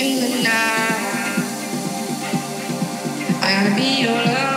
I gotta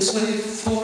This way.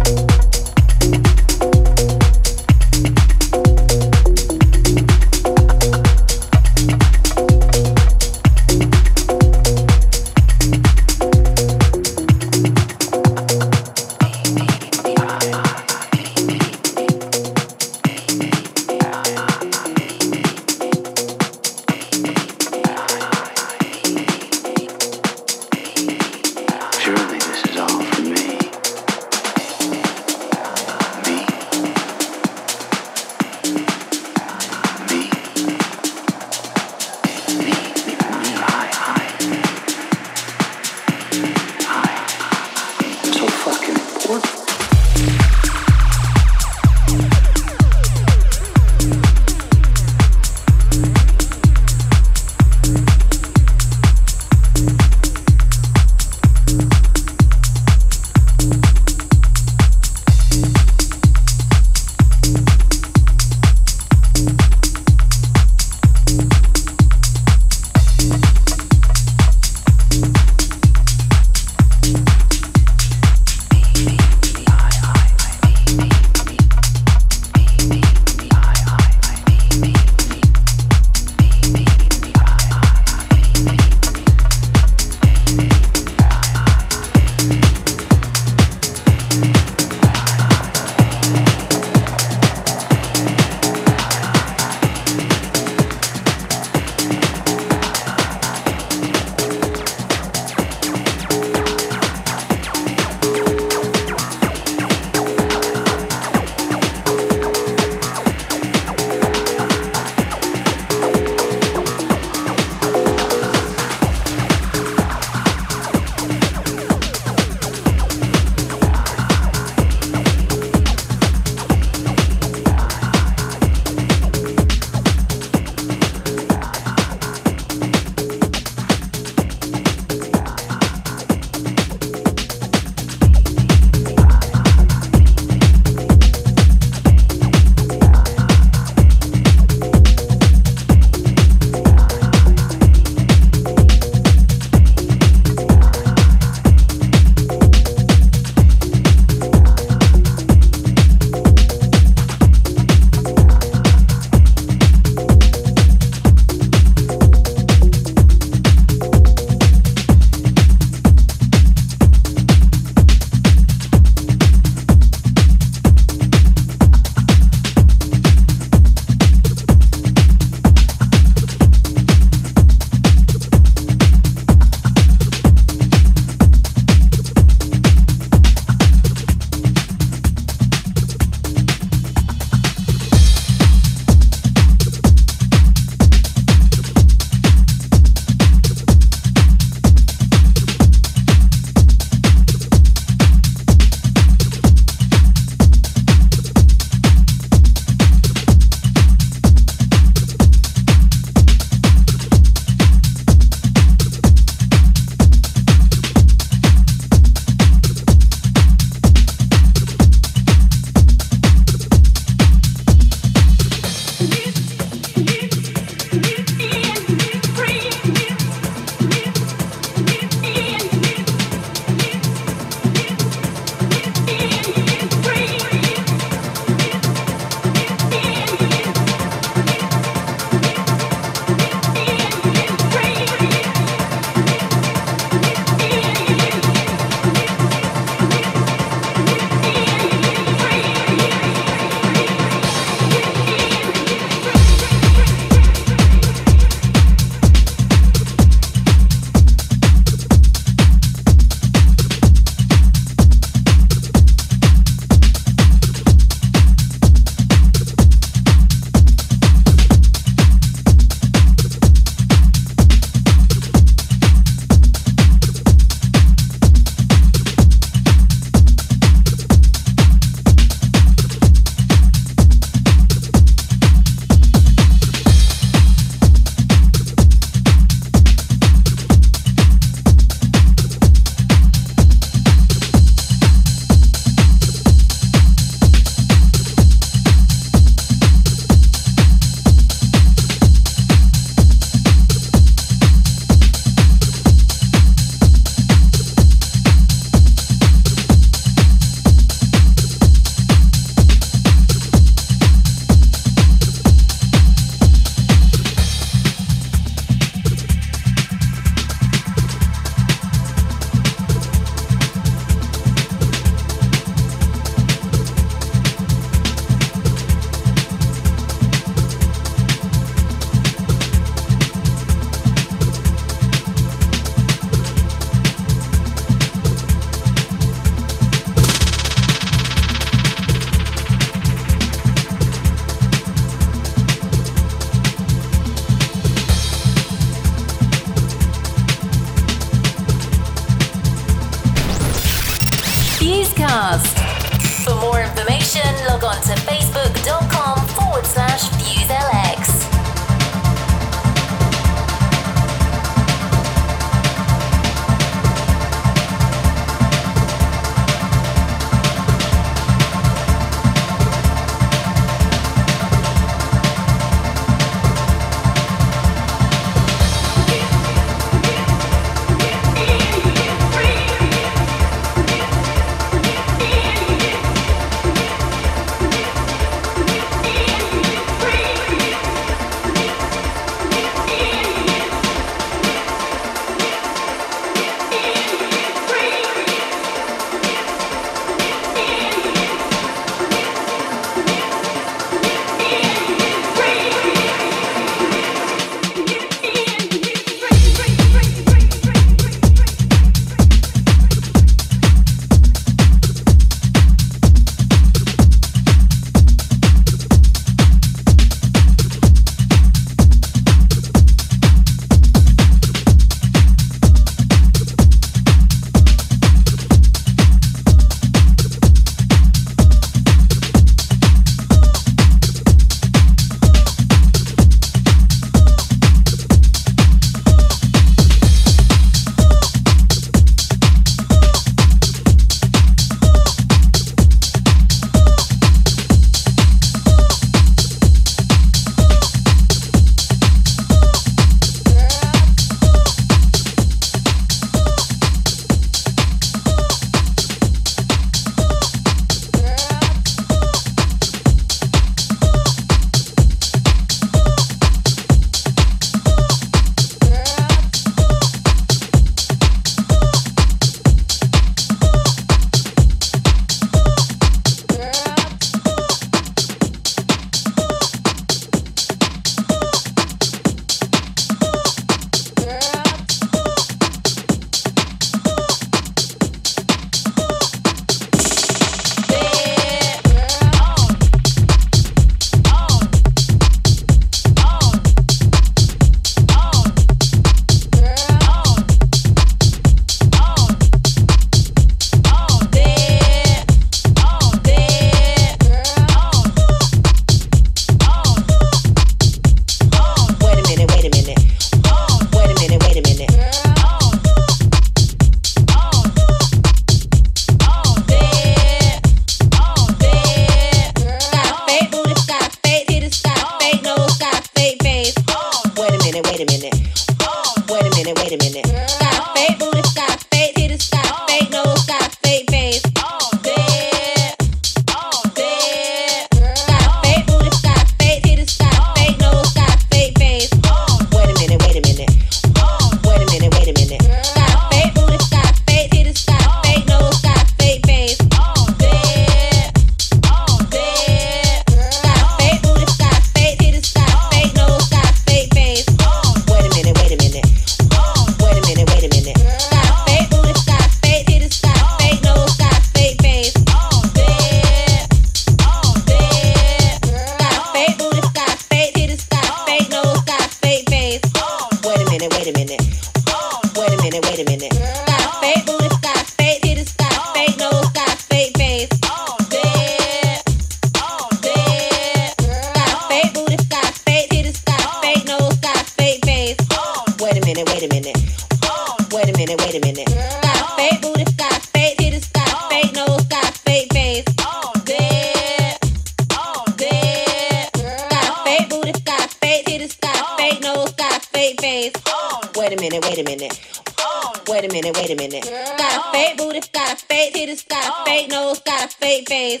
fake face. Oh. Wait a minute, wait a minute. Oh. Wait a minute, wait a minute. Got a fake oh. booty, got a fake titties, got a fake nose, got a fake face.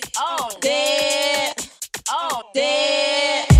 Dead. Dead.